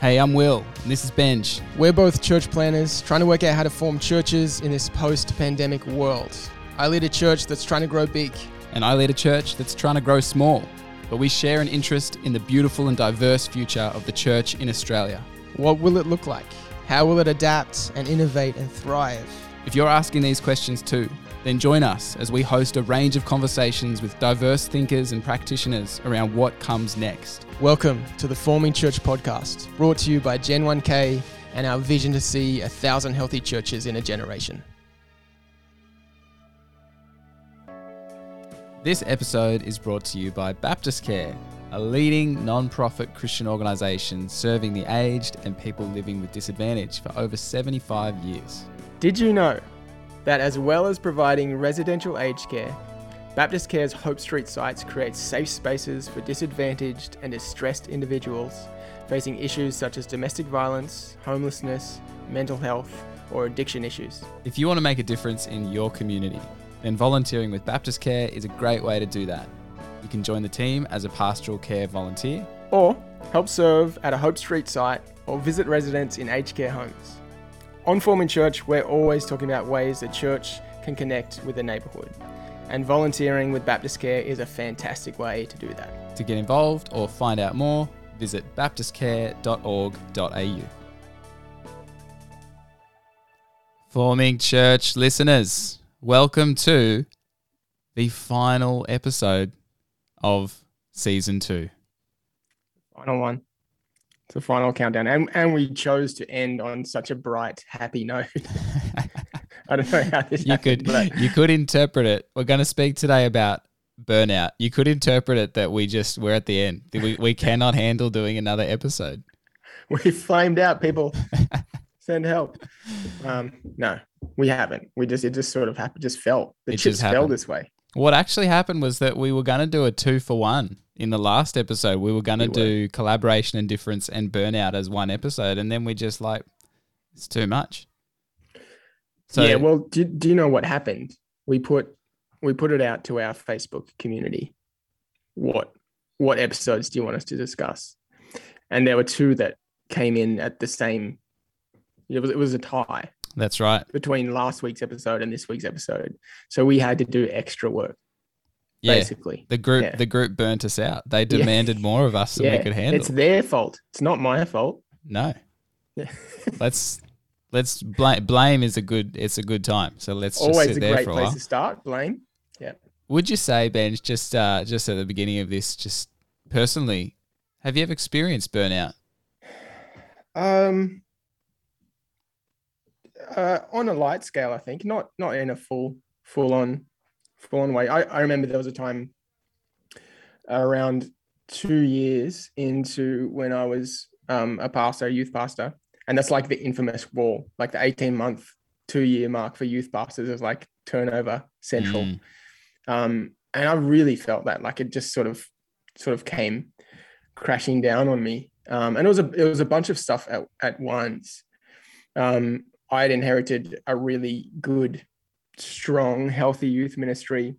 Hey, I'm Will, and this is Benj. We're both church planters trying to work out how to form churches in this post pandemic world. I lead a church that's trying to grow big. And I lead a church that's trying to grow small, but we share an interest in the beautiful and diverse future of the church in Australia. What will it look like? How will it adapt and innovate and thrive? If you're asking these questions too, then join us as we host a range of conversations with diverse thinkers and practitioners around what comes next. Welcome to the Forming Church podcast, brought to you by Gen 1K and our vision to see a thousand healthy churches in a generation. This episode is brought to you by Baptist Care, a leading non profit Christian organisation serving the aged and people living with disadvantage for over 75 years. Did you know that as well as providing residential aged care, Baptist Care's Hope Street sites create safe spaces for disadvantaged and distressed individuals facing issues such as domestic violence, homelessness, mental health, or addiction issues. If you want to make a difference in your community, then volunteering with Baptist Care is a great way to do that. You can join the team as a pastoral care volunteer, or help serve at a Hope Street site or visit residents in aged care homes. On Forming Church, we're always talking about ways that church can connect with the neighbourhood. And volunteering with Baptist Care is a fantastic way to do that. To get involved or find out more, visit baptistcare.org.au. Forming Church listeners, welcome to the final episode of season two. Final one. It's the final countdown. And, and we chose to end on such a bright, happy note. I don't know how this you happened, could but you could interpret it. We're going to speak today about burnout. You could interpret it that we just we're at the end. We we cannot handle doing another episode. we flamed out. People send help. Um, no, we haven't. We just it just sort of happened. Just felt the It chips just fell this way. What actually happened was that we were going to do a two for one in the last episode. We were going to We were. do collaboration and difference and burnout as one episode, and then we just like it's too much. So yeah. Well, do, do you know what happened? We put we put it out to our Facebook community. What what episodes do you want us to discuss? And there were two that came in at the same. It was it was a tie that's right. between last week's episode and this week's episode. So we had to do extra work, Yeah, basically. the group Yeah. the group burnt us out. They demanded more of us than we could handle. It's their fault. It's not my fault. no, Yeah. let's let's blame. Blame is a good. It's a good time. So let's just Always sit a there great for a place while. to start. Blame. Yeah. Would you say, Ben, just uh, just at the beginning of this, just personally, have you ever experienced burnout? Um, uh, on a light scale, I think not not in a full full on full on way. I, I remember there was a time around two years into when I was um, a pastor, a youth pastor, and that's like the infamous wall, like the eighteen month, two year mark for youth pastors is like turnover central. Mm. um, and I really felt that like it just sort of sort of came crashing down on me. Um, and it was a it was a bunch of stuff at, at once. Um, I had inherited a really good, strong, healthy youth ministry,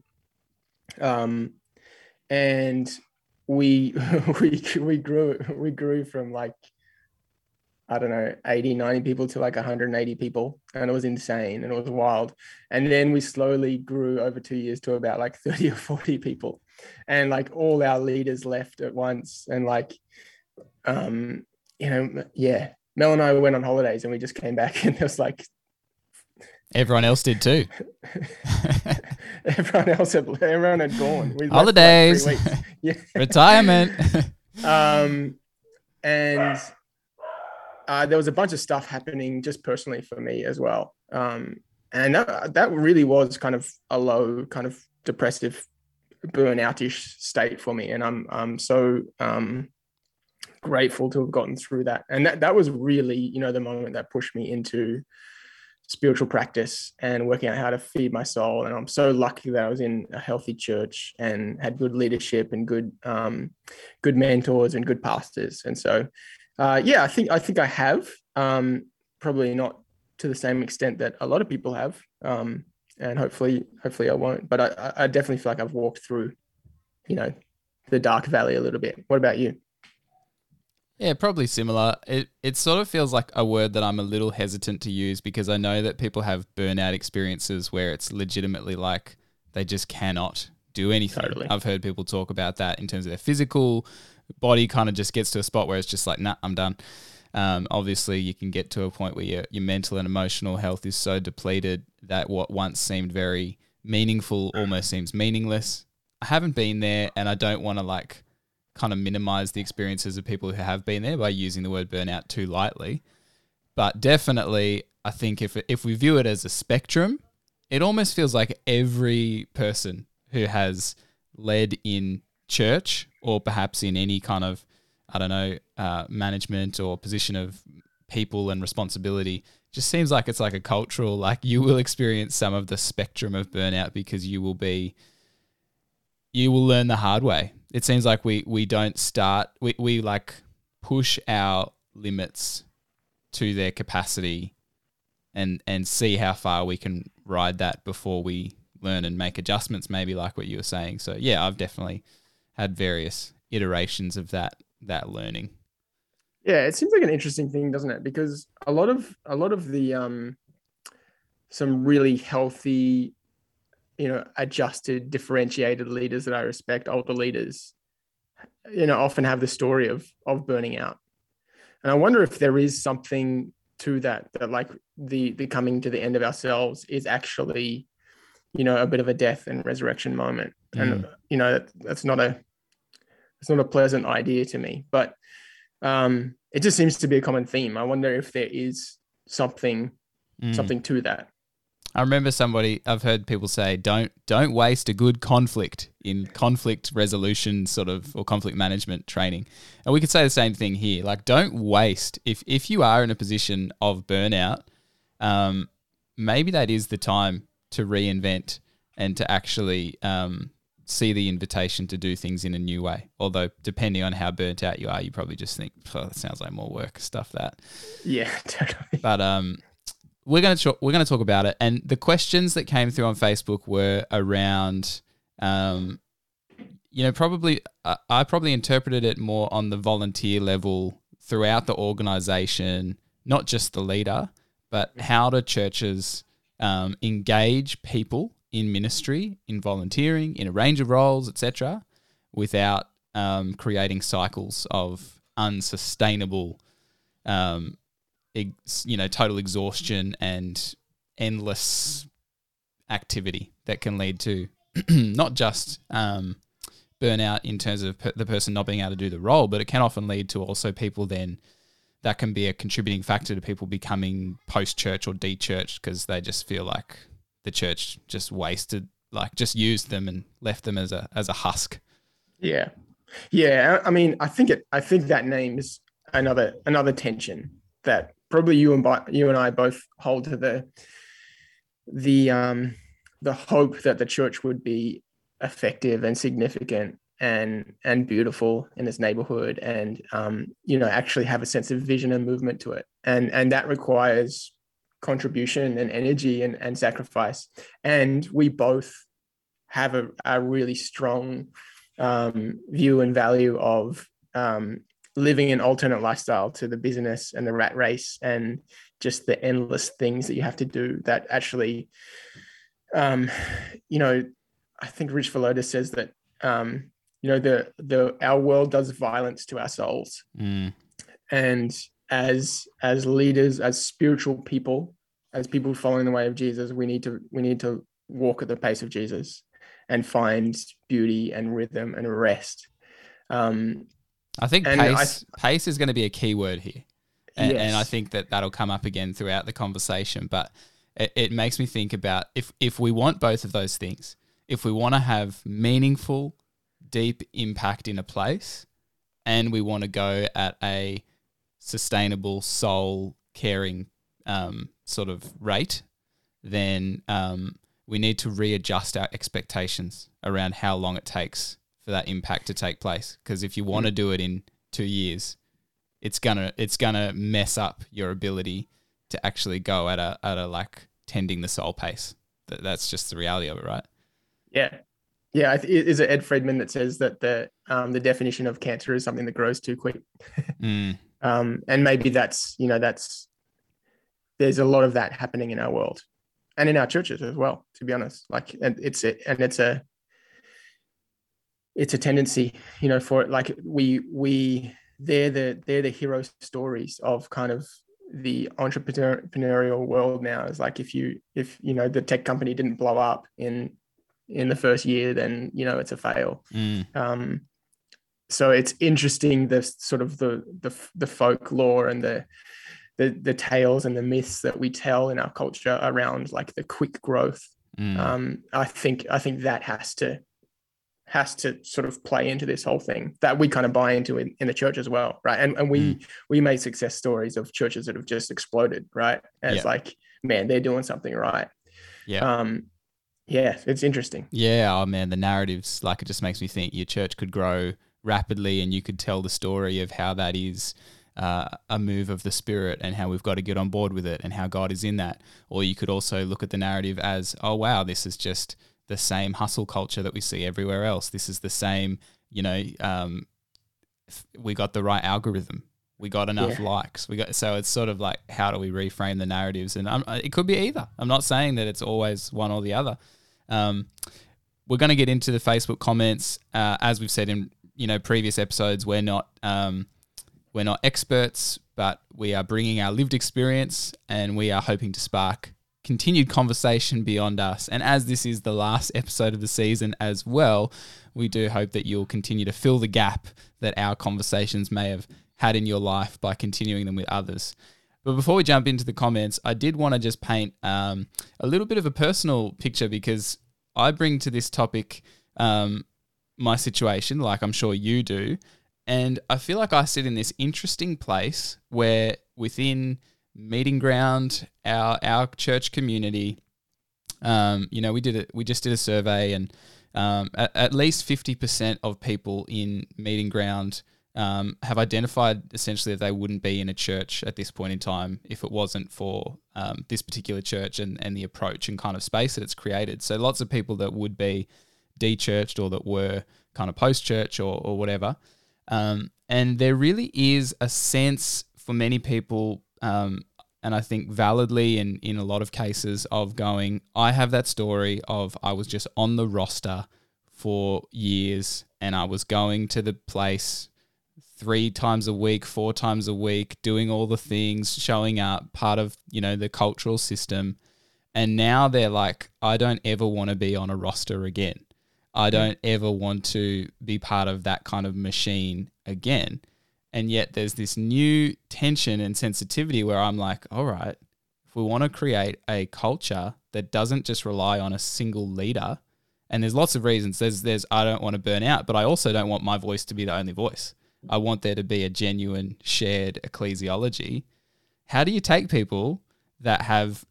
um, and we we we grew we grew from like I don't know 80 90 people to like 180 people and it was insane and it was wild. And then we slowly grew over two years to about like 30 or 40 people and like all our leaders left at once and like um you know yeah mel and i went on holidays and we just came back and it was like Everyone else did too. everyone else had everyone had gone. We left like, Holidays, yeah. Retirement. um, and uh, there was a bunch of stuff happening just personally for me as well. Um, and that, that really was kind of a low, kind of depressive, burnout-ish state for me. And I'm I'm so um, grateful to have gotten through that. And that that was really, you know, the moment that pushed me into spiritual practice and working out how to feed my soul. And I'm so lucky that I was in a healthy church and had good leadership and good um, good mentors and good pastors. And so, uh, yeah, I think I think I have um, probably not to the same extent that a lot of people have, um, and hopefully hopefully I won't. But I, I- definitely feel like I've walked through, you know, the dark valley a little bit. What about you? Yeah, probably similar. It it sort of feels like a word that I'm a little hesitant to use because I know that people have burnout experiences where it's legitimately like they just cannot do anything. Totally. I've heard people talk about that in terms of their physical body kind of just gets to a spot where it's just like, nah, I'm done. Um, obviously, you can get to a point where your, your mental and emotional health is so depleted that what once seemed very meaningful almost seems meaningless. I haven't been there, and I don't want to like kind of minimize the experiences of people who have been there by using the word burnout too lightly. But definitely, I think if if we view it as a spectrum, it almost feels like every person who has led in church or perhaps in any kind of I don't know uh, management or position of people and responsibility just seems like it's like a cultural like you will experience some of the spectrum of burnout because you will be you will learn the hard way. It seems like we we don't start we, we like push our limits to their capacity and and see how far we can ride that before we learn and make adjustments maybe like what you were saying. So yeah i've definitely had various iterations of that that learning. Yeah it seems like an interesting thing doesn't it? Because a lot of a lot of the um some really healthy you know adjusted differentiated leaders that i respect older leaders you know often have the story of of burning out. And i wonder if there is something to that that like the the coming to the end of ourselves is actually you know a bit of a death and resurrection moment. Mm. and you know that, that's not a it's not a pleasant idea to me but um it just seems to be a common theme i wonder if there is something mm. something to that I remember somebody I've heard people say don't don't waste a good conflict in conflict resolution sort of or conflict management training. And we could say the same thing here. Like don't waste if if you are in a position of burnout, um, maybe that is the time to reinvent and to actually um, see the invitation to do things in a new way. Although depending on how burnt out you are, you probably just think, oh, that sounds like more work, stuff that. Yeah, totally. But um we're going to we're to talk about it, and the questions that came through on Facebook were around, um, you know, probably uh, I probably interpreted it more on the volunteer level throughout the organization, not just the leader, but how do churches um, engage people in ministry, in volunteering, in a range of roles, etc., without um, creating cycles of unsustainable um, you know total exhaustion and endless activity that can lead to not just um, burnout in terms of per- the person not being able to do the role, but it can often lead to also people then that can be a contributing factor to people becoming post church or de church because they just feel like the church just wasted, like just used them and left them as a as a husk. Yeah, yeah. I mean, I think it. I think that names another another tension that probably you and you and I both hold to the the um the hope that the church would be effective and significant and and beautiful in its neighborhood and um you know actually have a sense of vision and movement to it and and that requires contribution and energy and, and sacrifice and we both have a, a really strong um, view and value of um, living an alternate lifestyle to the business and the rat race and just the endless things that you have to do that actually um you know i think rich Villodas says that um you know the the our world does violence to our souls mm. and as as leaders as spiritual people as people following the way of jesus we need to we need to walk at the pace of jesus and find beauty and rhythm and rest um, I think pace I, pace is going to be a key word here, and, yes. and, I think that that'll come up again throughout the conversation. But it, it makes me think about if if we want both of those things, if we want to have meaningful, deep impact in a place, and we want to go at a sustainable, soul caring um, sort of rate, then um, we need to readjust our expectations around how long it takes for that impact to take place. Because if you want to do it in two years, it's gonna it's gonna mess up your ability to actually go at a at a like tending the soul pace. That that's just the reality of it, right? Yeah, Yeah, is it Ed Friedman that says that the um, the definition of cancer is something that grows too quick? mm. Um, and maybe that's you know that's there's a lot of that happening in our world and in our churches as well. To be honest, like and it's it and it's a it's a tendency, you know, for like we we they're the they're the hero stories of kind of the entrepreneurial world now is like if you if you know the tech company didn't blow up in in the first year then you know it's a fail mm. um so it's interesting the sort of the the, the folklore and the, the the tales and the myths that we tell in our culture around like the quick growth mm. um i think i think that has to has to sort of play into this whole thing that we kind of buy into in, in the church as well right and, and we mm. we made success stories of churches that have just exploded right as yeah. like man they're doing something right yeah um yeah it's interesting yeah oh man the narratives like it just makes me think your church could grow rapidly and you could tell the story of how that is uh, a move of the spirit and how we've got to get on board with it and how God is in that. Or you could also look at the narrative as, oh, wow, this is just the same hustle culture that we see everywhere else. This is the same, you know, um, we got the right algorithm. We got enough yeah. likes. We got so it's sort of like how do we reframe the narratives? And um, it could be either. I'm not saying that it's always one or the other. Um, we're going to get into the Facebook comments uh, as we've said in you know previous episodes. We're not um, we're not experts, but we are bringing our lived experience, and we are hoping to spark continued conversation beyond us. And as this is the last episode of the season as well, we do hope that you'll continue to fill the gap that our conversations may have had in your life by continuing them with others. But before we jump into the comments, I did want to just paint um, a little bit of a personal picture because I bring to this topic um, my situation, like I'm sure you do. And I feel like I sit in this interesting place where within meeting ground, our our church community. Um, you know, we did it. We just did a survey, and um, at, at, least fifty percent of people in meeting ground um, have identified essentially that they wouldn't be in a church at this point in time if it wasn't for um, this particular church and, and the approach and kind of space that it's created. So lots of people that would be de-churched or that were kind of post-church or, or whatever. Um, and there really is a sense for many people um, and I think validly in in a lot of cases of going, I have that story of I was just on the roster for years and I was going to the place three times a week, four times a week, doing all the things, showing up, part of, you know, the cultural system. And now they're like, I don't ever want to be on a roster again. I don't ever want to be part of that kind of machine again. And yet there's this new tension and sensitivity where I'm like, all right, if we want to create a culture that doesn't just rely on a single leader, and there's lots of reasons. There's there's I don't want to burn out, but I also don't want my voice to be the only voice. I want there to be a genuine shared ecclesiology. How do you take people that have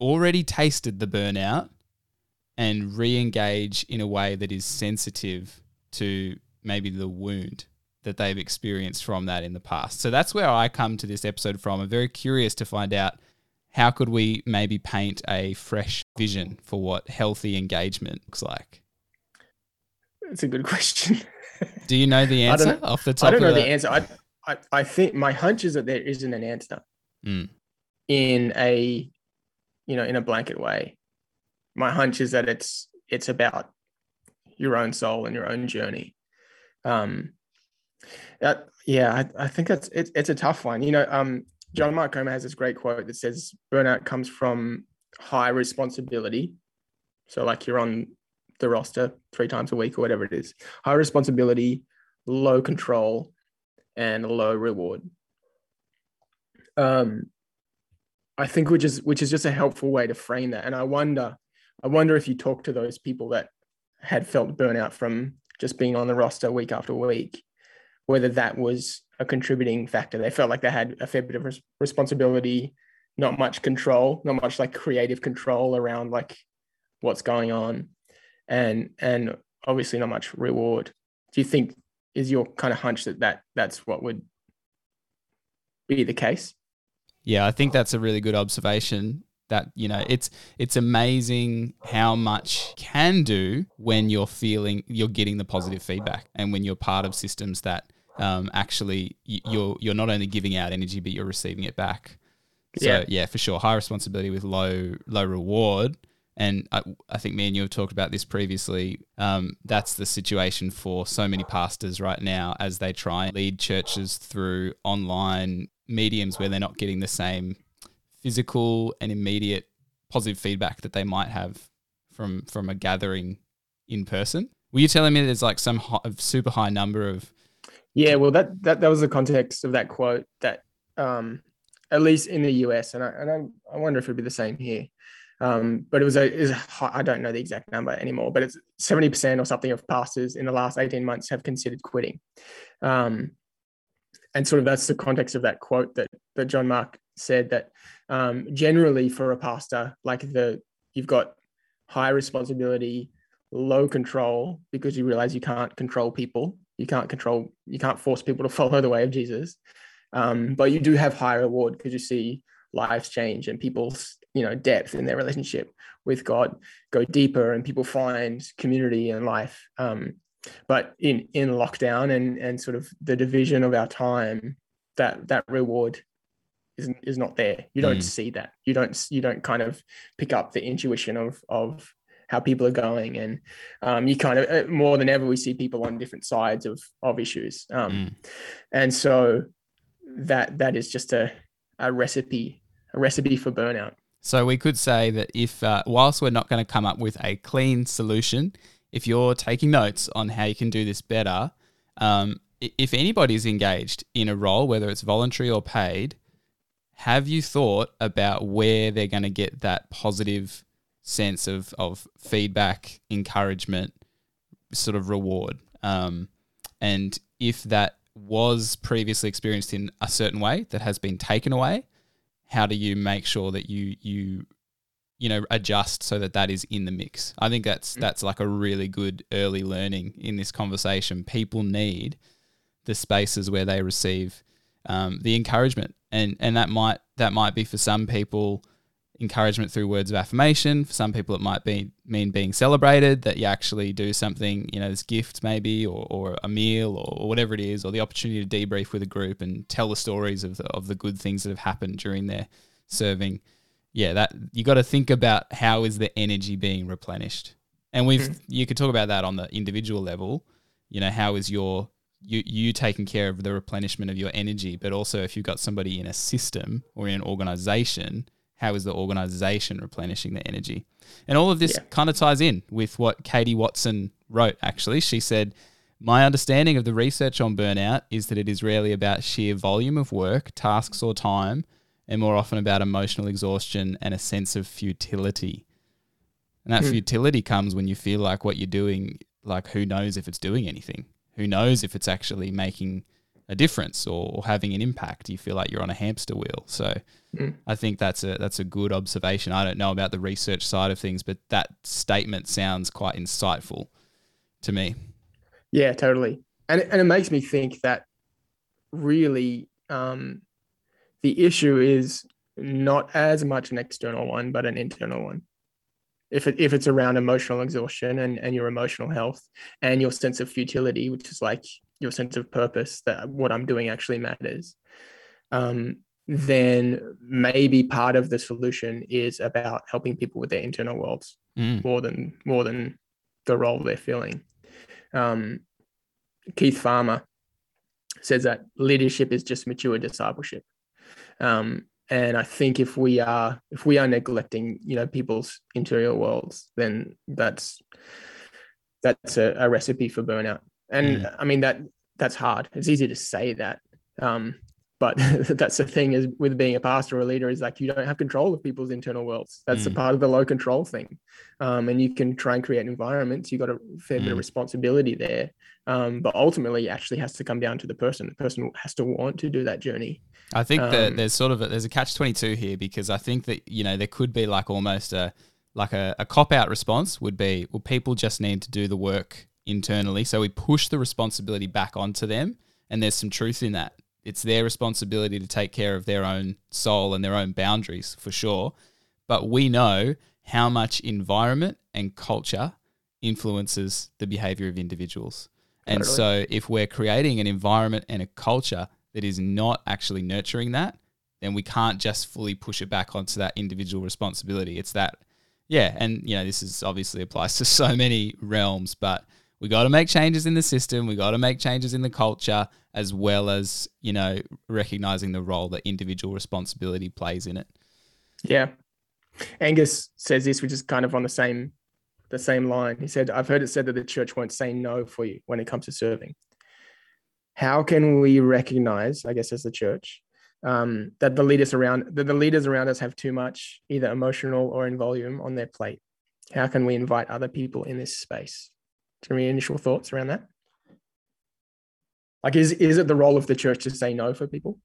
already tasted the burnout and re-engage in a way that is sensitive to maybe the wound that they've experienced from that in the past. So that's where I come to this episode from. I'm very curious to find out how could we maybe paint a fresh vision for what healthy engagement looks like. That's a good question. Do you know the answer off the top? I don't know the answer. I, I, I think my hunch is that there isn't an answer mm. in a you know in a blanket way. My hunch is that it's it's about your own soul and your own journey. Um, uh, yeah, I, I think that's it, it's a tough one. You know, um, John Mark Comer has this great quote that says burnout comes from high responsibility. So like you're on the roster three times a week or whatever it is. High responsibility, low control, and low reward. Um, I think which is which is just a helpful way to frame that. And I wonder, I wonder if you talk to those people that had felt burnout from just being on the roster week after week, whether that was a contributing factor. They felt like they had a fair bit of res- responsibility, not much control, not much like creative control around like what's going on, and and obviously not much reward. Do you think is your kind of hunch that that that's what would be the case? Yeah, I think that's a really good observation. That you know it's it's amazing how much can do when you're feeling you're getting the positive feedback and when you're part of systems that um, actually you're you're not only giving out energy but you're receiving it back. So yeah, yeah for sure. High responsibility with low low reward. And I, I, think me and you have talked about this previously. Um, that's the situation for so many pastors right now as they try and lead churches through online mediums where they're not getting the same physical and immediate positive feedback that they might have from from a gathering in person. Were you telling me there's like some high, super high number of? Yeah, well, that that that was the context of that quote. That um, at least in the US, and I and I, I wonder if it'd be the same here. Um, but it was a is I don't know the exact number anymore, but it's seventy percent or something of pastors in the last eighteen months have considered quitting. Um, and sort of that's the context of that quote that that John Mark said that um, generally for a pastor, like the you've got high responsibility, low control because you realize you can't control people, you can't control, you can't force people to follow the way of Jesus, um, but you do have high reward because you see lives change and people's you know depth in their relationship with God go deeper and people find community and life. Um, but in in lockdown and and sort of the division of our time, that that reward is, is not there. You don't mm. see that. You don't you don't kind of pick up the intuition of of how people are going, and um, you kind of uh, more than ever we see people on different sides of of issues, um, mm. and so that that is just a a recipe a recipe for burnout. So we could say that if uh, whilst we're not going to come up with a clean solution, if you're taking notes on how you can do this better, um, if anybody's engaged in a role, whether it's voluntary or paid, have you thought about where they're going to get that positive sense of, of feedback, encouragement, sort of reward? Um, and if that was previously experienced in a certain way that has been taken away, how do you make sure that you you you know adjust so that that is in the mix? I think that's mm. that's like a really good early learning in this conversation. People need the spaces where they receive um, the encouragement and and that might that might be for some people encouragement through words of affirmation. For some people, it might be mean being celebrated that you actually do something, you know, this gift maybe, or, or a meal, or, or, whatever it is, or the opportunity to debrief with a group and tell the stories of the, of the good things that have happened during their serving. Yeah, that you got to think about how is the energy being replenished, and we've mm-hmm. you could talk about that on the individual level. You know, how is your you you taking care of the replenishment of your energy, but also if you've got somebody in a system or in an organization, how is the organization replenishing the energy? And all of this yeah. kind of ties in with what Katie Watson wrote, actually. She said, My understanding of the research on burnout is that it is rarely about sheer volume of work, tasks, or time, and more often about emotional exhaustion and a sense of futility. And that mm. futility comes when you feel like what you're doing, like who knows if it's doing anything? Who knows if it's actually making a difference or, or having an impact. You feel like you're on a hamster wheel. So mm. I think that's a that's a good observation. I don't know about the research side of things, but that statement sounds quite insightful to me. Yeah, totally. And and it makes me think that really um, the issue is not as much an external one, but an internal one if it, if it's around emotional exhaustion and, and your emotional health and your sense of futility, which is like your sense of purpose that what I'm doing actually matters, um, then maybe part of the solution is about helping people with their internal worlds mm. more than more than the role they're filling. Um, Keith Farmer says that leadership is just mature discipleship. Um, and i think if we are if we are neglecting you know people's interior worlds then that's that's a, a recipe for burnout. And mm. i mean that that's hard. It's easy to say that. Um, but that's the thing is with being a pastor or a leader is like you don't have control of people's internal worlds. That's mm. a part of the low control thing. Um, and you can try and create environments. You've got a fair mm. bit of mm. responsibility there. Um, but ultimately it actually has to come down to the person. The person has to want to do that journey. I think um, that there's sort of a, there's a catch twenty two here because I think that you know there could be like almost a like a, a cop out response would be well people just need to do the work internally. So we push the responsibility back onto them and there's some truth in that it's their responsibility to take care of their own soul and their own boundaries for sure but we know how much environment and culture influences the behavior of individuals. And Totally. so, if we're creating an environment and a culture that is not actually nurturing that, then we can't just fully push it back onto that individual responsibility. It's that, yeah. And, you know, this is obviously applies to so many realms, but we got to make changes in the system. We got to make changes in the culture, as well as, you know, recognizing the role that individual responsibility plays in it. Yeah. Angus says this, which is kind of on the same the same line. He said, I've heard it said that the church won't say no for you when it comes to serving. How can we recognize, I guess, as the church, um, that the leaders around that the leaders around us have too much, either emotional or in volume, on their plate? How can we invite other people in this space? Do you have any initial thoughts around that? Like, is is it the role of the church to say no for people?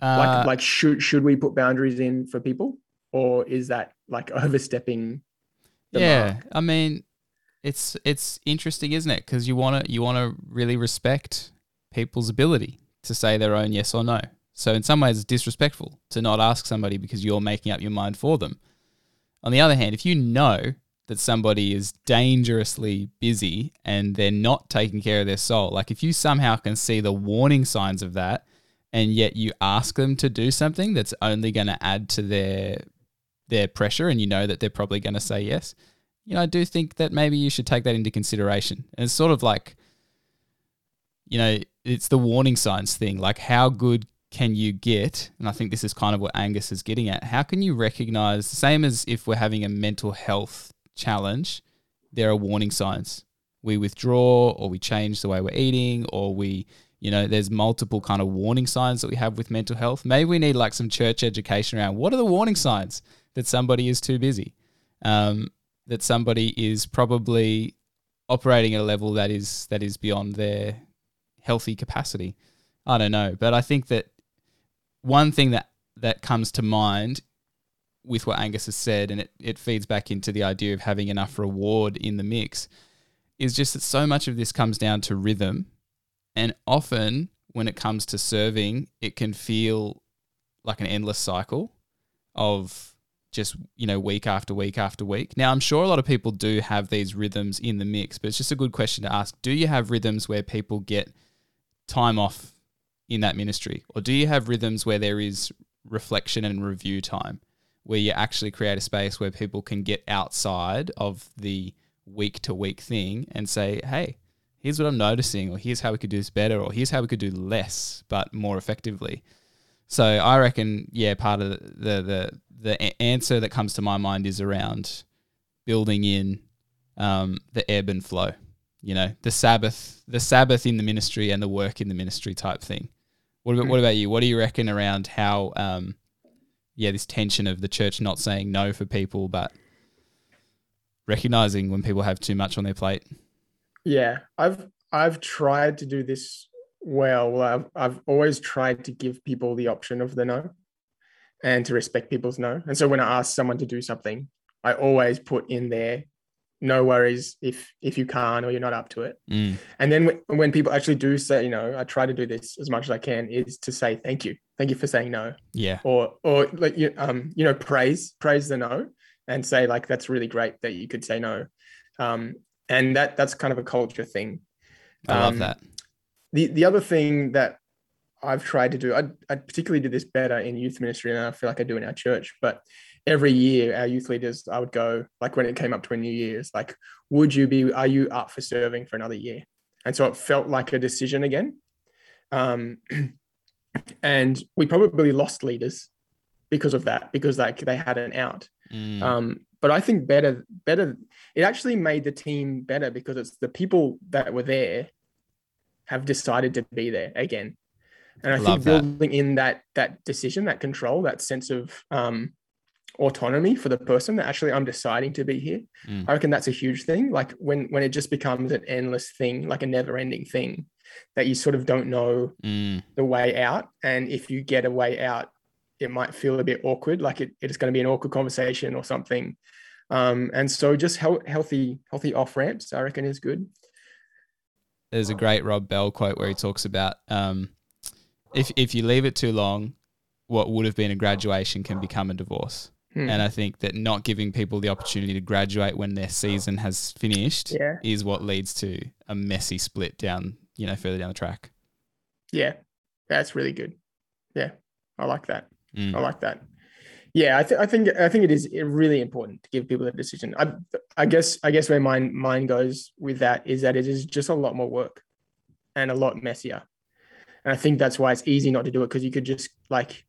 Uh, like like should should we put boundaries in for people or is that like overstepping the yeah, mark? I mean, it's it's interesting, isn't it? Because you want to you want to really respect people's ability to say their own yes or no. So in some ways, it's disrespectful to not ask somebody because you're making up your mind for them. On the other hand, if you know that somebody is dangerously busy and they're not taking care of their soul, like if you somehow can see the warning signs of that, and yet you ask them to do something that's only going to add to their their pressure, and you know that they're probably going to say yes, you know, I do think that maybe you should take that into consideration. And it's sort of like, you know, it's the warning signs thing. Like, how good can you get? And I think this is kind of what Angus is getting at. How can you recognize, same as if we're having a mental health challenge, there are warning signs. We withdraw, or we change the way we're eating, or we, you know, there's multiple kind of warning signs that we have with mental health. Maybe we need like some church education around what are the warning signs that somebody is too busy, um, that somebody is probably operating at a level that is that is beyond their healthy capacity. I don't know, but I think that one thing that that comes to mind with what Angus has said, and it, it feeds back into the idea of having enough reward in the mix, is just that so much of this comes down to rhythm. And often when it comes to serving, it can feel like an endless cycle of just, you know, week after week after week. Now, I'm sure a lot of people do have these rhythms in the mix, but it's just a good question to ask. Do you have rhythms where people get time off in that ministry? Or do you have rhythms where there is reflection and review time, where you actually create a space where people can get outside of the week to week thing and say, hey, here's what I'm noticing, or here's how we could do this better, or here's how we could do less but more effectively. So I reckon, yeah, part of the the the, answer that comes to my mind is around building in um, the ebb and flow. You know, the Sabbath, the Sabbath in the ministry and the work in the ministry type thing. What about, what about you? What do you reckon around how, um, yeah, this tension of the church not saying no for people, but recognizing when people have too much on their plate? Yeah, I've I've tried to do this well. I've I've always tried to give people the option of the no, and to respect people's no. And so when I ask someone to do something, I always put in there, no worries if if you can't or you're not up to it. Mm. And then when, when people actually do say, you know, I try to do this as much as I can, is to say thank you, thank you for saying no, Yeah. or or like you um you know praise praise the no and say like that's really great that you could say no, um and that that's kind of a culture thing. I love Um, that. The the other thing that I've tried to do, I, I particularly did this better in youth ministry, and I feel like I do in our church. But every year, our youth leaders, I would go like when it came up to a New Year's, like, would you be? Are you up for serving for another year? And so it felt like a decision again. Um, and we probably lost leaders because of that, because like they had an out. Mm. Um, but I think better, better. It actually made the team better because it's the people that were there have decided to be there again, and I Love think that. building in that that decision, that control, that sense of um, autonomy for the person that actually I'm deciding to be here. Mm. I reckon that's a huge thing. Like when when it just becomes an endless thing, like a never ending thing, that you sort of don't know Mm. the way out, and if you get a way out, it might feel a bit awkward, like it, it's going to be an awkward conversation or something. Um, and so just hel- healthy, healthy off ramps, I reckon, is good. There's a great Rob Bell quote where he talks about um, if if you leave it too long, what would have been a graduation can become a divorce. Hmm. And I think that not giving people the opportunity to graduate when their season has finished Yeah. is what leads to a messy split down, you know, further down the track. Yeah, that's really good. Yeah, I like that. Mm. I like that. Yeah, I, th- I think I think it is really important to give people a decision. I I guess I guess where mine mine goes with that is that it is just a lot more work and a lot messier. And I think that's why it's easy not to do it because you could just like,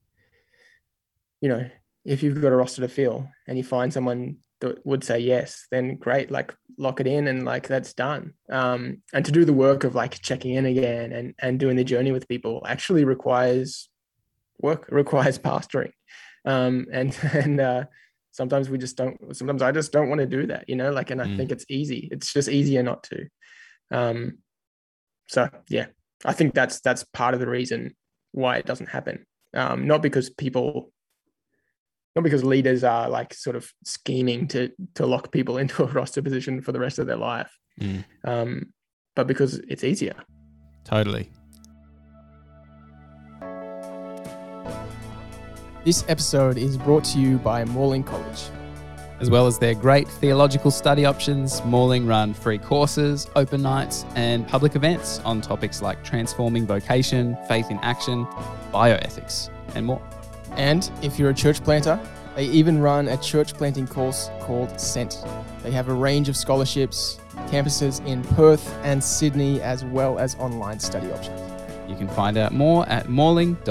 you know, if you've got a roster to fill and you find someone that would say yes, then great, like lock it in and like that's done. Um, and to do the work of like checking in again and and doing the journey with people actually requires work, requires pastoring. Um, and and uh, sometimes we just don't. Sometimes I just don't want to do that, you know. Like, and I Mm. think it's easy. It's just easier not to. Um, so yeah, I think that's that's part of the reason why it doesn't happen. Um, not because people, not because leaders are like sort of scheming to to lock people into a roster position for the rest of their life, Mm. um, but because it's easier. Totally. This episode is brought to you by Morling College. As well as their great theological study options, Morling run free courses, open nights, and public events on topics like transforming vocation, faith in action, bioethics, and more. And if you're a church planter, they even run a church planting course called Sent. They have a range of scholarships, campuses in Perth and Sydney, as well as online study options. You can find out more at morling.edu.au.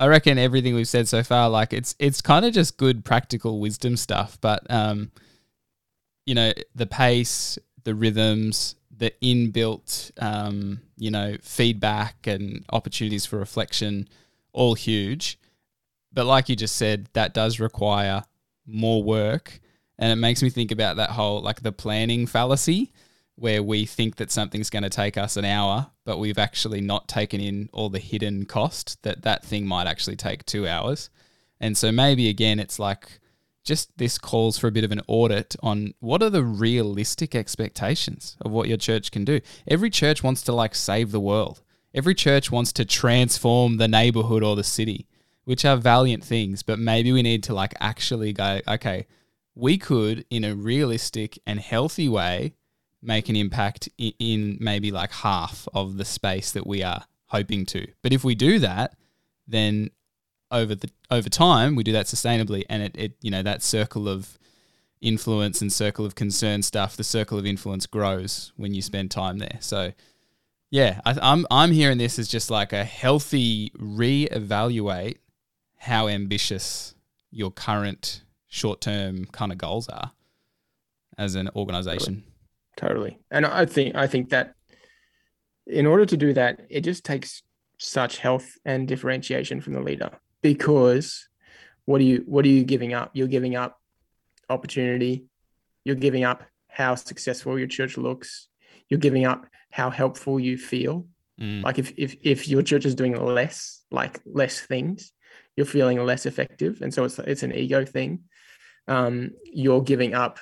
I reckon everything we've said so far, like it's it's kind of just good practical wisdom stuff, but um, you know, the pace, the rhythms, the inbuilt um, you know, feedback and opportunities for reflection, all huge. But like you just said, that does require more work. And it makes me think about that whole like the planning fallacy where we think that something's going to take us an hour, but we've actually not taken in all the hidden cost that that thing might actually take two hours. And so maybe again, it's like just this calls for a bit of an audit on what are the realistic expectations of what your church can do. Every church wants to like save the world. Every church wants to transform the neighborhood or the city, which are valiant things, but maybe we need to like actually go, okay, we could in a realistic and healthy way make an impact in, maybe like half of the space that we are hoping to. But if we do that, then over the over time we do that sustainably and it, it you know that circle of influence and circle of concern stuff the circle of influence grows when you spend time there. So yeah I, i'm i'm hearing this as just like a healthy re-evaluate how ambitious your current short-term kind of goals are as an organization. Totally. And i think i think that in order to do that it just takes such health and differentiation from the leader because what are you what are you giving up? You're giving up opportunity. You're giving up how successful your church looks. You're giving up how helpful you feel. Mm. like if if if your church is doing less like less things you're feeling less effective. And so it's it's an ego thing. Um you're giving up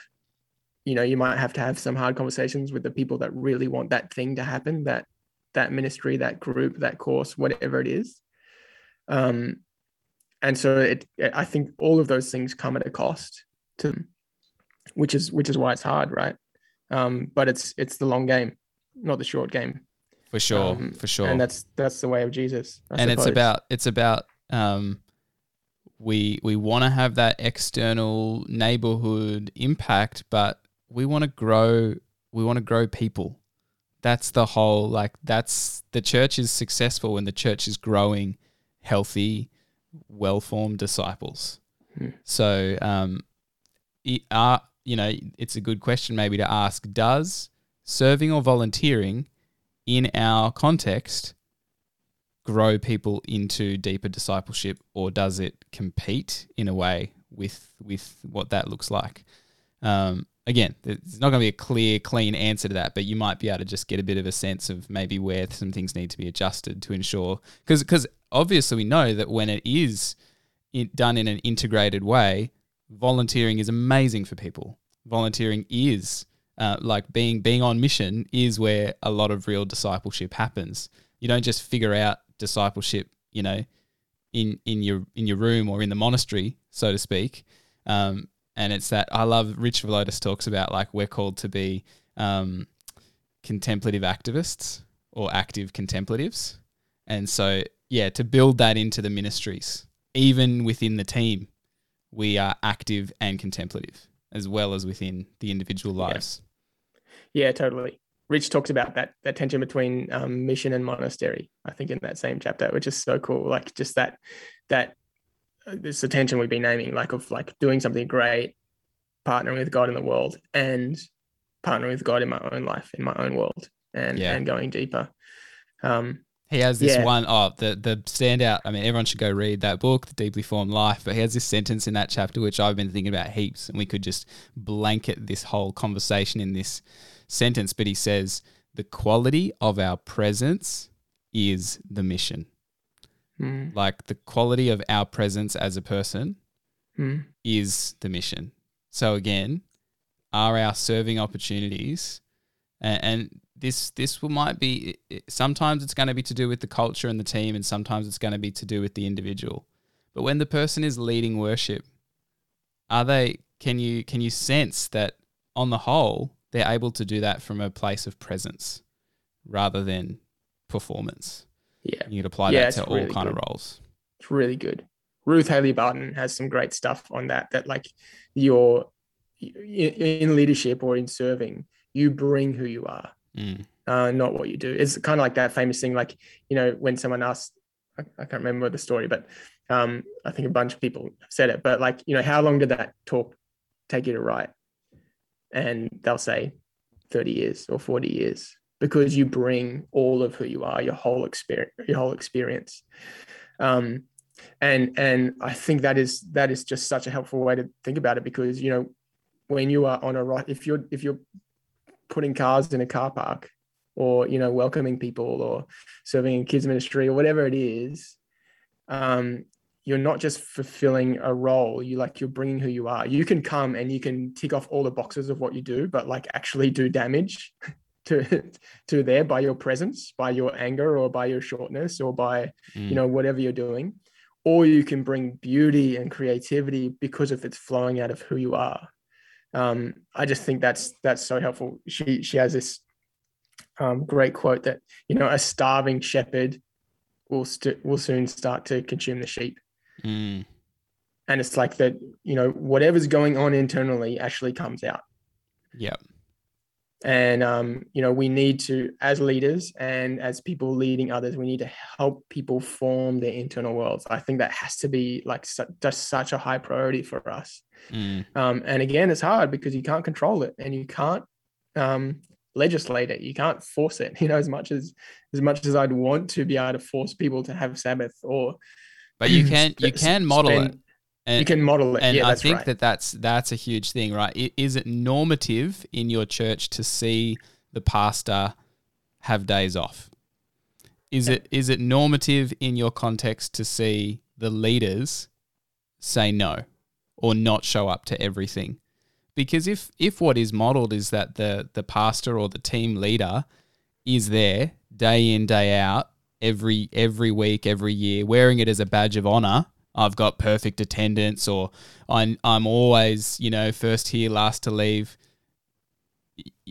you know you might have to have some hard conversations with the people that really want that thing to happen that that ministry that group that course whatever it is. Um and so it i think all of those things come at a cost to them, which is which is why it's hard right? Um but it's it's the long game not the short game. For sure Um, for sure. and that's that's the way of jesus I and it's about it's about um we we want to have that external neighborhood impact but we want to grow we want to grow people. That's the whole like that's the church is successful when the church is growing healthy well-formed disciples Hmm. so um it, uh, you know it's a good question maybe to ask does serving or volunteering in our context grow people into deeper discipleship or does it compete in a way with with what that looks like um, again it's not going to be a clear clean answer to that but you might be able to just get a bit of a sense of maybe where some things need to be adjusted to ensure because because obviously we know that when it is done in an integrated way volunteering is amazing for people. Volunteering is uh, like being being on mission is where a lot of real discipleship happens. You don't just figure out discipleship, you know, in in your in your room or in the monastery, so to speak. Um, and it's that I love Rich Villodas talks about like we're called to be um, contemplative activists or active contemplatives, and so yeah, to build that into the ministries, even within the team, we are active and contemplative as well as within the individual lives. Yeah, yeah totally. Rich talks about that that tension between um, mission and monastery. I think in that same chapter, which is so cool. Like just that that uh, this tension we've been naming, like of like doing something great, partnering with God in the world, and partnering with God in my own life, in my own world, and yeah. and going deeper. Um, he has this yeah. one oh the the standout. I mean, everyone should go read that book, The Deeply Formed Life. But he has this sentence in that chapter which I've been thinking about heaps, and we could just blanket this whole conversation in this sentence. But he says the quality of our presence is the mission. Mm. Like the quality of our presence as a person mm. is the mission. So again, are our serving opportunities and, and this this will might be sometimes it's going to be to do with the culture and the team and sometimes it's going to be to do with the individual. But when the person is leading worship are they can you can you sense that on the whole they're able to do that from a place of presence rather than performance? Yeah. You could apply yeah, that to all kind good. of roles. It's really good. Ruth haley barton has some great stuff on that that like your in leadership or in serving you bring who you are mm. uh, not what you do. It's kind of like that famous thing, like you know, when someone asks, I, I can't remember the story, but um, I think a bunch of people said it, but like you know, how long did that talk take you to write? And they'll say 30 years or 40 years because you bring all of who you are, your whole experience, your whole experience. Um, and and I think that is that is just such a helpful way to think about it because you know when you are on a right, if you're if you're putting cars in a car park or you know welcoming people or serving in kids ministry or whatever it is um, you're not just fulfilling a role. You like you're bringing who you are. You can come and you can tick off all the boxes of what you do but like actually do damage to to there by your presence by your anger or by your shortness or by mm. you know whatever you're doing. Or you can bring beauty and creativity because of it's flowing out of who you are um, I just think that's that's so helpful. She she has this um, great quote that you know a starving shepherd will st- will soon start to consume the sheep, mm. and it's like that. You know whatever's going on internally actually comes out. Yep and um, you know we need to as leaders and as people leading others we need to help people form their internal worlds. I think that has to be like su- just such a high priority for us. Mm. um, and again it's hard because you can't control it and you can't um, legislate it. You can't force it you know as much as as much as i'd want to be able to force people to have sabbath or but you can you can model spend, it and, you can model it. And yeah, I think right. that that's that's a huge thing, right? Is it normative in your church to see the pastor have days off? Is yeah. it is it normative in your context to see the leaders say no or not show up to everything? Because if if what is modeled is that the the pastor or the team leader is there day in day out every every week every year wearing it as a badge of honor I've got perfect attendance or I'm, I'm always, you know, first here, last to leave.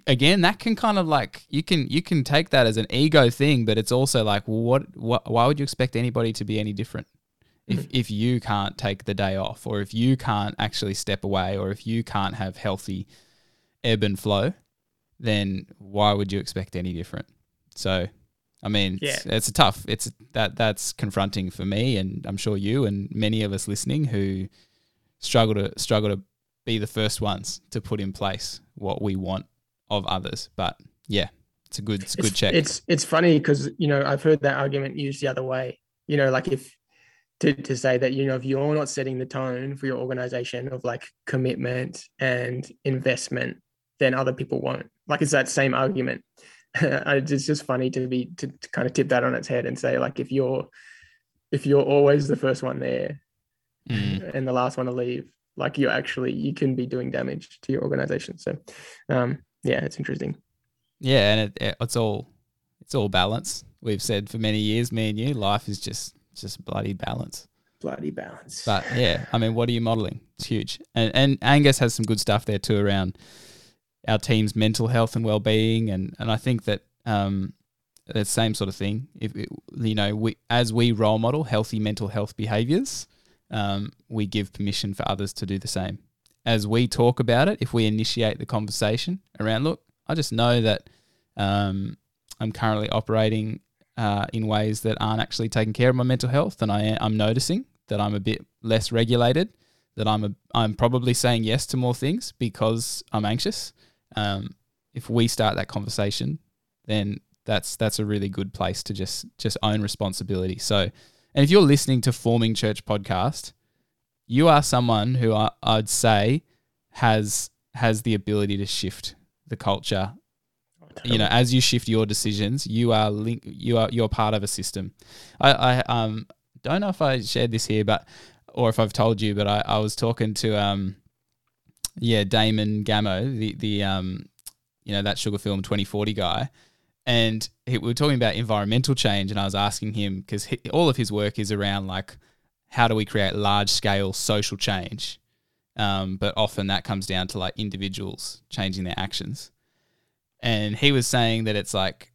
Again, that can kind of like you can you can take that as an ego thing, but it's also like, well, what what why would you expect anybody to be any different? If, mm-hmm. if you can't take the day off or if you can't actually step away or if you can't have healthy ebb and flow, then why would you expect any different? So I mean, yeah. it's, it's a tough. It's that that's confronting for me, and I'm sure you and many of us listening who struggle to struggle to be the first ones to put in place what we want of others. But yeah, it's a good it's a good check. It's it's funny because you know I've heard that argument used the other way. You know, like if to, to say that you know if you're not setting the tone for your organization of like commitment and investment, then other people won't. Like it's that same argument. it's just funny to be to, to, kind of tip that on its head and say like if you're if you're always the first one there mm. and the last one to leave like you're actually you can be doing damage to your organization so um yeah it's interesting yeah and it, it, it's all it's all balance we've said for many years, me and you, life is just just bloody balance. Bloody balance. But yeah, I mean, what are you modeling? It's huge. And and Angus has some good stuff there too around our team's mental health and well being, and and I think that um, the same sort of thing. If it, you know, we as we role model healthy mental health behaviors, um, we give permission for others to do the same. As we talk about it, if we initiate the conversation around, look, I just know that um, I'm currently operating uh, in ways that aren't actually taking care of my mental health, and I I'm noticing that I'm a bit less regulated, that I'm a I'm probably saying yes to more things because I'm anxious. Um, if we start that conversation, then that's that's a really good place to just just own responsibility. So, and if you're listening to Forming Church podcast, you are someone who I, I'd say has has the ability to shift the culture. You know, as you shift your decisions, you are link, you are you're part of a system. I, I um don't know if I shared this here, but or if I've told you, but I, I was talking to um yeah Damon Gameau, the the um you know that sugar film 2040 guy. And he, we were talking about environmental change and i was asking him because all of his work is around like how do we create large scale social change? Um, but often that comes down to like individuals changing their actions. And he was saying that it's like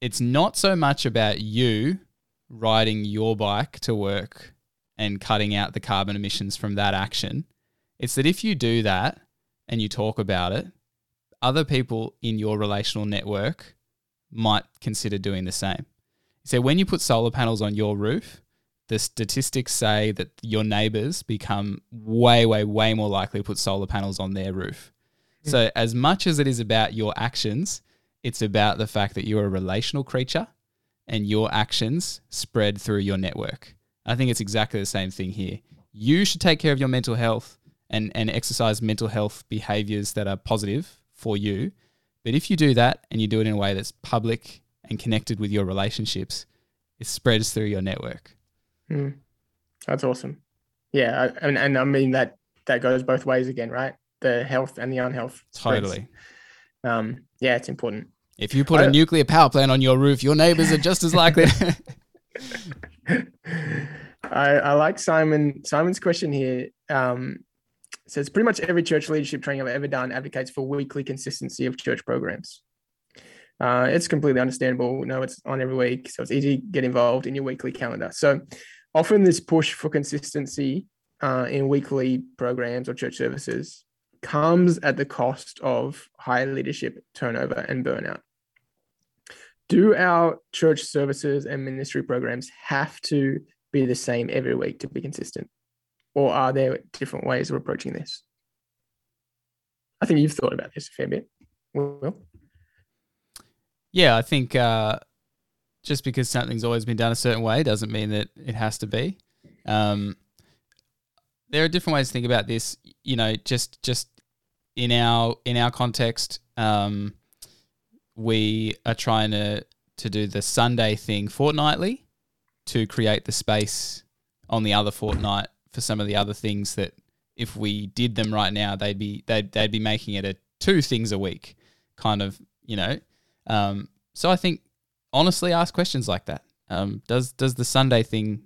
it's not so much about you riding your bike to work and cutting out the carbon emissions from that action it's that if you do that and you talk about it other people in your relational network might consider doing the same. So when you put solar panels on your roof, the statistics say that your neighbors become way, way, way more likely to put solar panels on their roof. Mm. So as much as it is about your actions, it's about the fact that you're a relational creature and your actions spread through your network. I think it's exactly the same thing here. You should take care of your mental health and, and exercise mental health behaviors that are positive for you. But if you do that and you do it in a way that's public and connected with your relationships, it spreads through your network. Mm. That's awesome. Yeah, and and I mean that that goes both ways again, right? The health and the unhealth. Totally. Um, yeah, it's important. If you put I, a nuclear power plant on your roof, your neighbors are just as likely. I, I like Simon Simon's question here. Um, says pretty much every church leadership training I've ever done advocates for weekly consistency of church programs. Uh, it's completely understandable. No, it's on every week, so it's easy to get involved in your weekly calendar. So often this push for consistency uh, in weekly programs or church services comes at the cost of high leadership turnover and burnout. Do our church services and ministry programs have to be the same every week to be consistent? Or are there different ways of approaching this? I think you've thought about this a fair bit. Well, yeah, I think uh, just because something's always been done a certain way doesn't mean that it has to be. Um, there are different ways to think about this. You know, just just in our in our context, um, we are trying to to do the Sunday thing fortnightly to create the space on the other fortnight for some of the other things that if we did them right now, they'd be they'd they'd be making it a two things a week kind of you know. Um, so I think honestly, ask questions like that. Um, does does the Sunday thing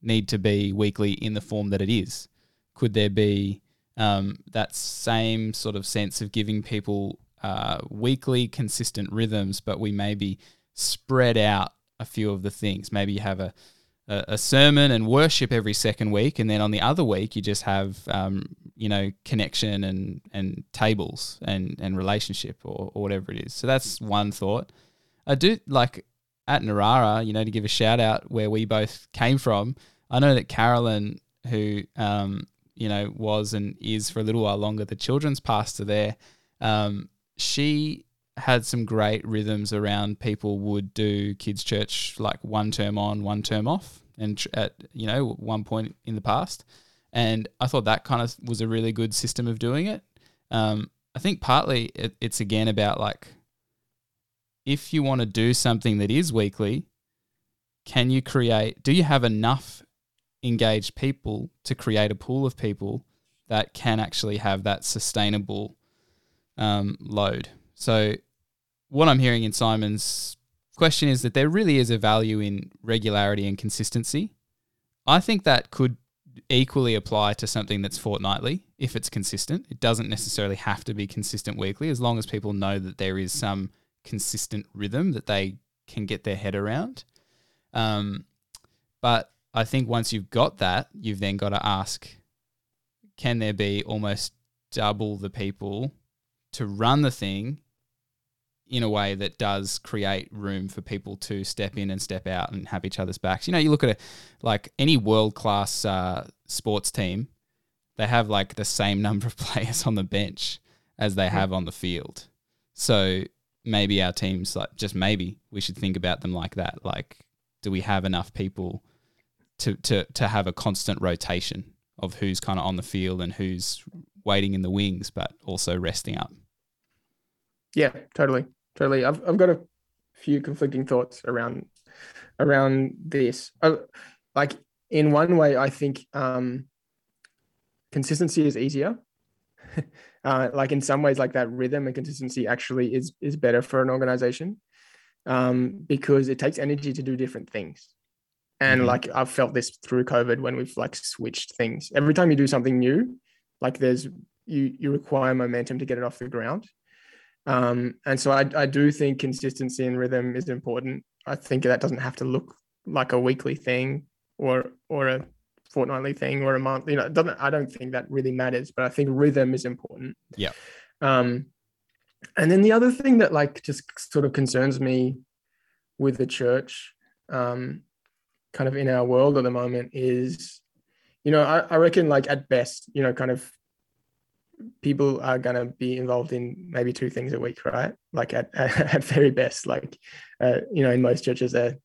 need to be weekly in the form that it is? Could there be um, that same sort of sense of giving people uh, weekly consistent rhythms, but we maybe spread out a few of the things. Maybe you have a a, a, sermon and worship every second week, and then on the other week you just have um, you know connection and and tables and and relationship or, or whatever it is. So that's one thought. I do like at Narara, you know, to give a shout out where we both came from. I know that Carolyn, who um, you know was and is for a little while longer the children's pastor there, um, she had some great rhythms around people would do kids church like one term on, one term off, and at you know one point in the past, and I thought that kind of was a really good system of doing it. Um, I think partly it, it's again about like if you want to do something that is weekly, can you create? Do you have enough engaged people to create a pool of people that can actually have that sustainable um, load? So what I'm hearing in Simon's question is that there really is a value in regularity and consistency. I think that could equally apply to something that's fortnightly if it's consistent. It doesn't necessarily have to be consistent weekly as long as people know that there is some consistent rhythm that they can get their head around. Um, but I think once you've got that, you've then got to ask can there be almost double the people to run the thing in a way that does create room for people to step in and step out and have each other's backs. You know, you look at it like any world class uh, sports team, they have like the same number of players on the bench as they have on the field. So maybe our teams, like just maybe, we should think about them like that. Like, do we have enough people to to to have a constant rotation of who's kind of on the field and who's waiting in the wings, but also resting up? Yeah, totally totally. I've I've got a few conflicting thoughts around around this. I, like in one way, I think um, consistency is easier. uh, like in some ways, like that rhythm and consistency actually is is better for an organization um, because it takes energy to do different things. And mm-hmm. like I've felt this through COVID when we've like switched things. Every time you do something new, like there's you you require momentum to get it off the ground. Um, and so I, I do think consistency and rhythm is important. I think that doesn't have to look like a weekly thing or or a fortnightly thing or a month. You know, it doesn't I don't think that really matters, but I think rhythm is important. Yeah. Um, and then the other thing that like just sort of concerns me with the church, um, kind of in our world at the moment is, you know, I, I reckon like at best, you know, kind of people are going to be involved in maybe two things a week, right? Like at, at very best, like, uh, you know, in most churches, a,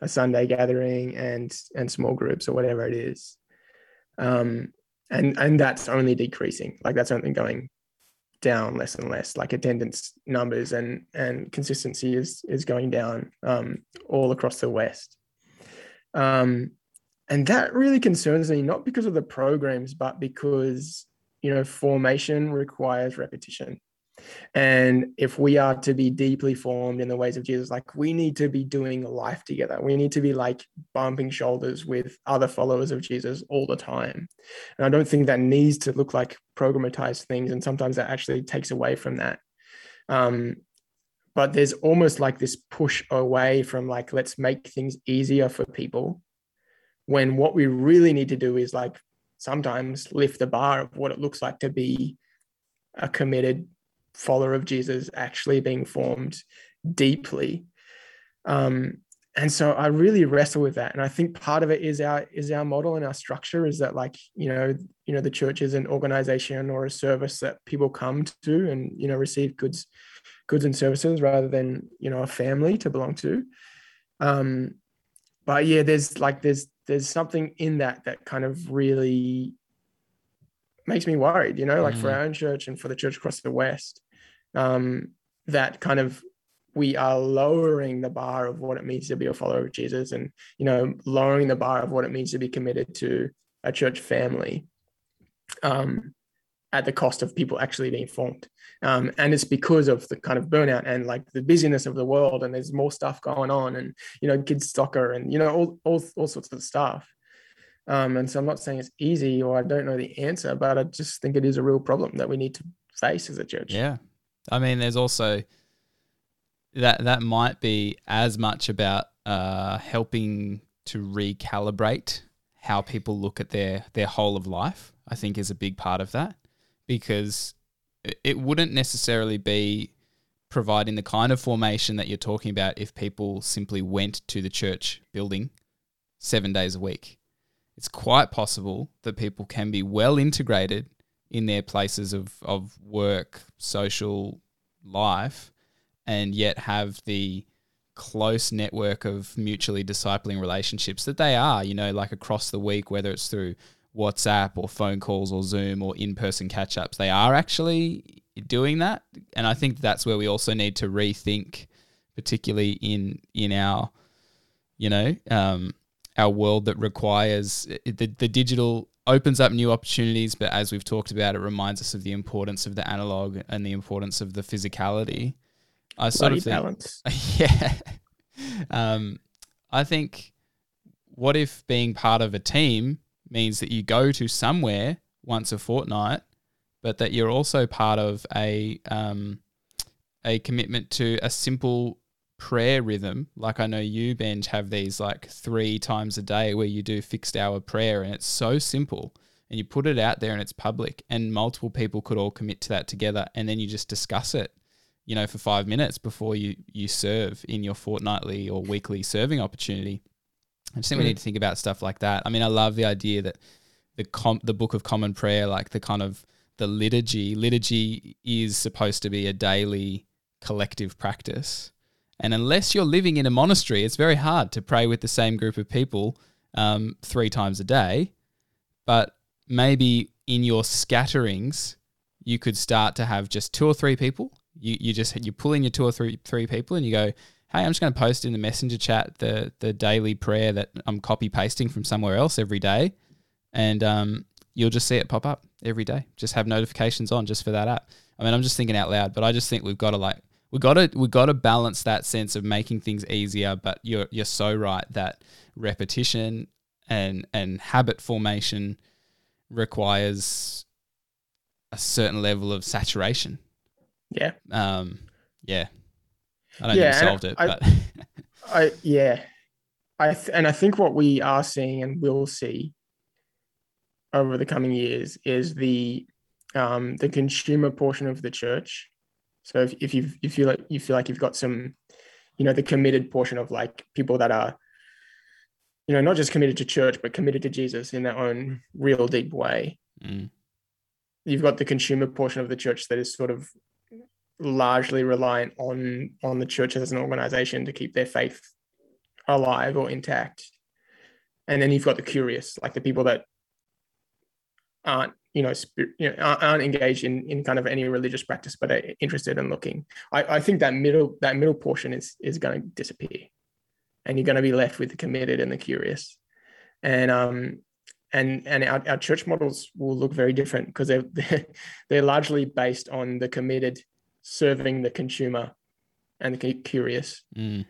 a Sunday gathering and, and small groups or whatever it is. Um, and, and that's only decreasing, like that's only going down less and less, like attendance numbers and, and consistency is, is going down um, all across the West. Um, and that really concerns me, not because of the programs, but because you know, formation requires repetition. And if we are to be deeply formed in the ways of Jesus, like we need to be doing life together. We need to be like bumping shoulders with other followers of Jesus all the time. And I don't think that needs to look like programatized things. And sometimes that actually takes away from that. Um, but there's almost like this push away from like, let's make things easier for people when what we really need to do is like sometimes lift the bar of what it looks like to be a committed follower of Jesus, actually being formed deeply. Um, and so I really wrestle with that, and I think part of it is our is our model and our structure is that like you know you know the church is an organization or a service that people come to and you know receive goods goods and services rather than you know a family to belong to. Um, but yeah, there's like there's there's something in that that kind of really makes me worried, you know, like mm. for our own church and for the church across the West, um, that kind of we are lowering the bar of what it means to be a follower of Jesus and, you know, lowering the bar of what it means to be committed to a church family. Um, at the cost of people actually being formed. Um, and it's because of the kind of burnout and like the busyness of the world, and there's more stuff going on, and you know, kids soccer, and you know, all all, all sorts of stuff. Um, and so I'm not saying it's easy or I don't know the answer, but I just think it is a real problem that we need to face as a church. Yeah, I mean, there's also that that might be as much about uh, helping to recalibrate how people look at their their whole of life. I think is a big part of that because it wouldn't necessarily be providing the kind of formation that you're talking about if people simply went to the church building seven days a week. It's quite possible that people can be well integrated in their places of, of work, social life, and yet have the close network of mutually discipling relationships that they are, you know, like across the week, whether it's through WhatsApp or phone calls or Zoom or in person catch ups. They are actually doing that. And I think that's where we also need to rethink, particularly in in our, you know, um, our world that requires the, the digital opens up new opportunities, but as we've talked about, it reminds us of the importance of the analog and the importance of the physicality. I sort Bloody of think, balance. yeah, um, I think what if being part of a team means that you go to somewhere once a fortnight, but that you're also part of a um, a commitment to a simple prayer rhythm. Like I know you, Benj, have these like three times a day where you do fixed hour prayer, and it's so simple. And you put it out there and it's public, and multiple people could all commit to that together, and then you just discuss it, you know, for five minutes before you you serve in your fortnightly or weekly serving opportunity. I just think we need to think about stuff like that. I mean, I love the idea that the com- the Book of Common Prayer, like the kind of the liturgy, liturgy is supposed to be a daily collective practice. And unless you're living in a monastery, it's very hard to pray with the same group of people um, three times a day. But maybe in your scatterings, you could start to have just two or three people. You, you just you pull in your two or three three people and you go, hey, I'm just going to post in the messenger chat the the daily prayer that I'm copy pasting from somewhere else every day, and um, you'll just see it pop up every day. Just have notifications on just for that app. I mean, I'm just thinking out loud, but I just think we've got to like we got to we got to balance that sense of making things easier. But you're you're so right that repetition and and habit formation requires a certain level of saturation. Yeah. Um. Yeah. I don't yeah, think solved it, I, but I yeah, I th- and I think what we are seeing and will see over the coming years is the um, the consumer portion of the church. So if, if you if you feel like you feel like you've got some, you know, the committed portion of like people that are, you know, not just committed to church but committed to Jesus in their own real deep way. Mm. You've got the consumer portion of the church that is sort of largely reliant on on the church as an organization to keep their faith alive or intact. And then you've got the curious like the people that aren't you know, spirit, you know aren't engaged in in kind of any religious practice but are interested in looking. I, I think that middle that middle portion is is going to disappear. And you're going to be left with the committed and the curious. And um and and our, our church models will look very different because they're, they're they're largely based on the committed serving the consumer and the curious mm.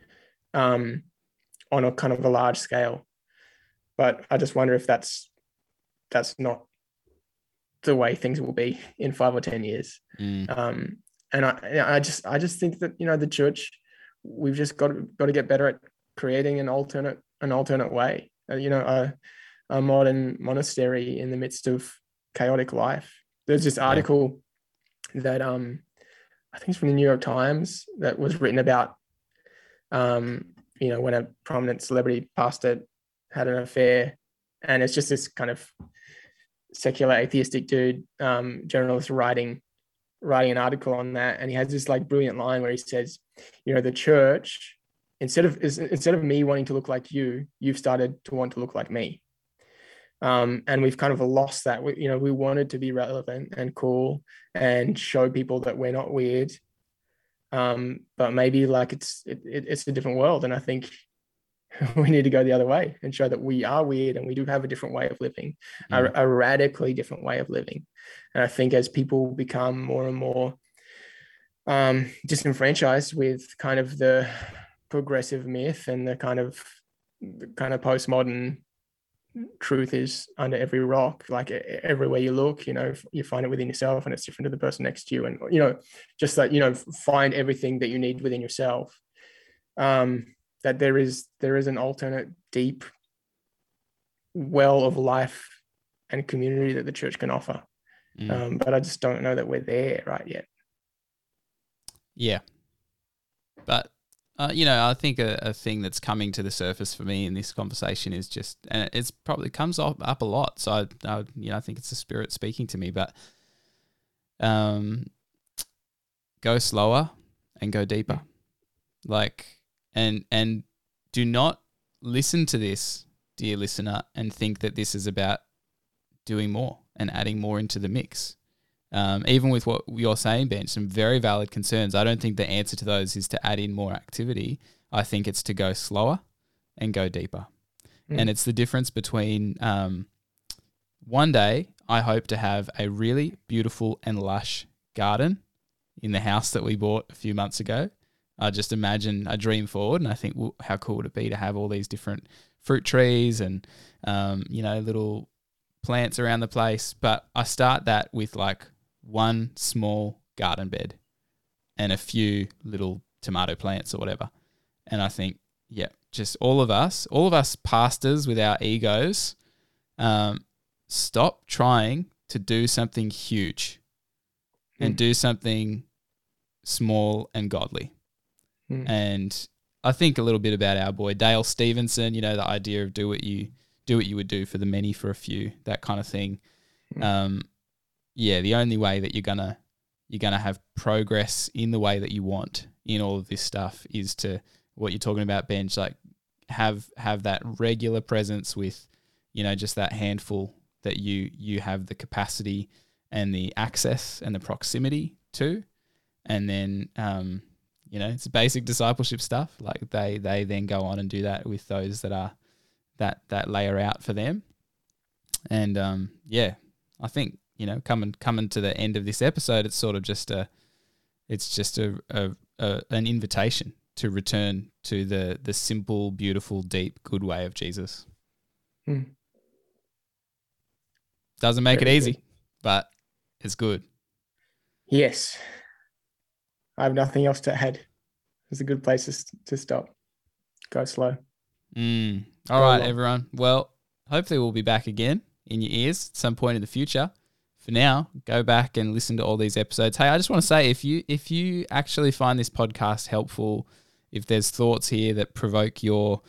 um, on a kind of a large scale. But I just wonder if that's that's not the way things will be in five or ten years. Mm. Um, and I, I just I just think that you know the church we've just got to, got to get better at creating an alternate an alternate way. Uh, you know, a, a modern monastery in the midst of chaotic life. There's this article that um I think it's from the New York Times that was written about, um, you know, when a prominent celebrity pastor had an affair, and it's just this kind of secular atheistic dude, um, journalist writing writing an article on that, and he has this like brilliant line where he says, you know, the church instead of instead of me wanting to look like you, you've started to want to look like me um, and we've kind of lost that. We, you know, we wanted to be relevant and cool and show people that we're not weird, um, but maybe like it's it, it's a different world, and I think we need to go the other way and show that we are weird and we do have a different way of living, mm. a, a radically different way of living. And I think as people become more and more um, disenfranchised with kind of the progressive myth and the kind of the kind of postmodern truth is under every rock like everywhere you look you know you find it within yourself and it's different to the person next to you and you know just that you know find everything that you need within yourself. Um that there is there is an alternate deep well of life and community that the church can offer. Mm. um but i just don't know that we're there right yet. Yeah. But uh, you know, I think a, a, thing that's coming to the surface for me in this conversation is just, and it's probably comes up, up a lot. So I, I, you know, I think it's the spirit speaking to me, but um, go slower and go deeper, like, and and do not listen to this, dear listener, and think that this is about doing more and adding more into the mix. Um, even with what you're saying, Ben, some very valid concerns. I don't think the answer to those is to add in more activity. I think it's to go slower and go deeper. Mm. And it's the difference between um, one day, I hope to have a really beautiful and lush garden in the house that we bought a few months ago. I just imagine I dream forward, and I think well, how cool would it be to have all these different fruit trees and um, you know little plants around the place. But I start that with like one small garden bed and a few little tomato plants or whatever, and I think yeah, just all of us, all of us pastors with our egos, um, stop trying to do something huge and Mm. do something small and godly. Mm. And I think a little bit about our boy Dale Stevenson, you know, the idea of do what you do what you would do for the many for a few, that kind of thing. Mm. Um, yeah, the only way that you're gonna you're gonna have progress in the way that you want in all of this stuff is to what you're talking about, Benj, like have have that regular presence with, you know, just that handful that you you have the capacity and the access and the proximity to, and then um, you know it's basic discipleship stuff. Like they they then go on and do that with those that are that that layer out for them, and um, yeah, I think you know coming coming to the end of this episode, it's sort of just a it's just a, a, a an invitation to return to the the simple, beautiful, deep, good way of Jesus. Hmm. Doesn't make Very it easy, but it's good. Yes. I have nothing else to add. It's a good place to, to stop. Go slow. Mm. All Go right, everyone. Well, hopefully we'll be back again in your ears at some point in the future. For now, go back and listen to all these episodes. Hey, I just want to say if you if you actually find this podcast helpful, if there's thoughts here that provoke your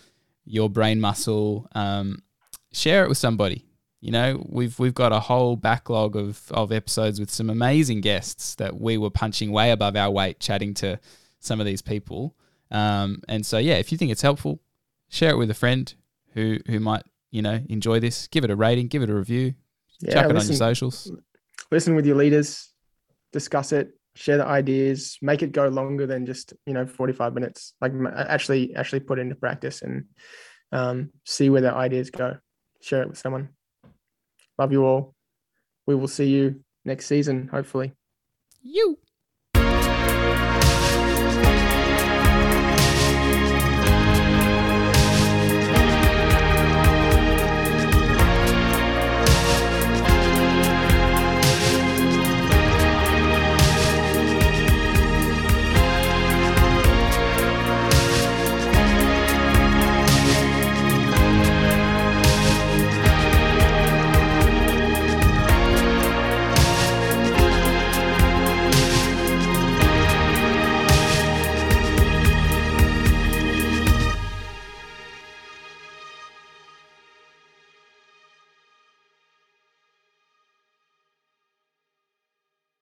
your brain muscle, um, share it with somebody. You know, we've we've got a whole backlog of of episodes with some amazing guests that we were punching way above our weight, chatting to some of these people. Um, and so, yeah, if you think it's helpful, share it with a friend who who might you know enjoy this. Give it a rating, give it a review, Yeah, chuck it on your socials. listen with your leaders, discuss it, share the ideas, make it go longer than just you know 45 minutes. Like actually actually put it into practice and um, see where the ideas go. Share it with someone. Love you all. We will see you next season, hopefully. You.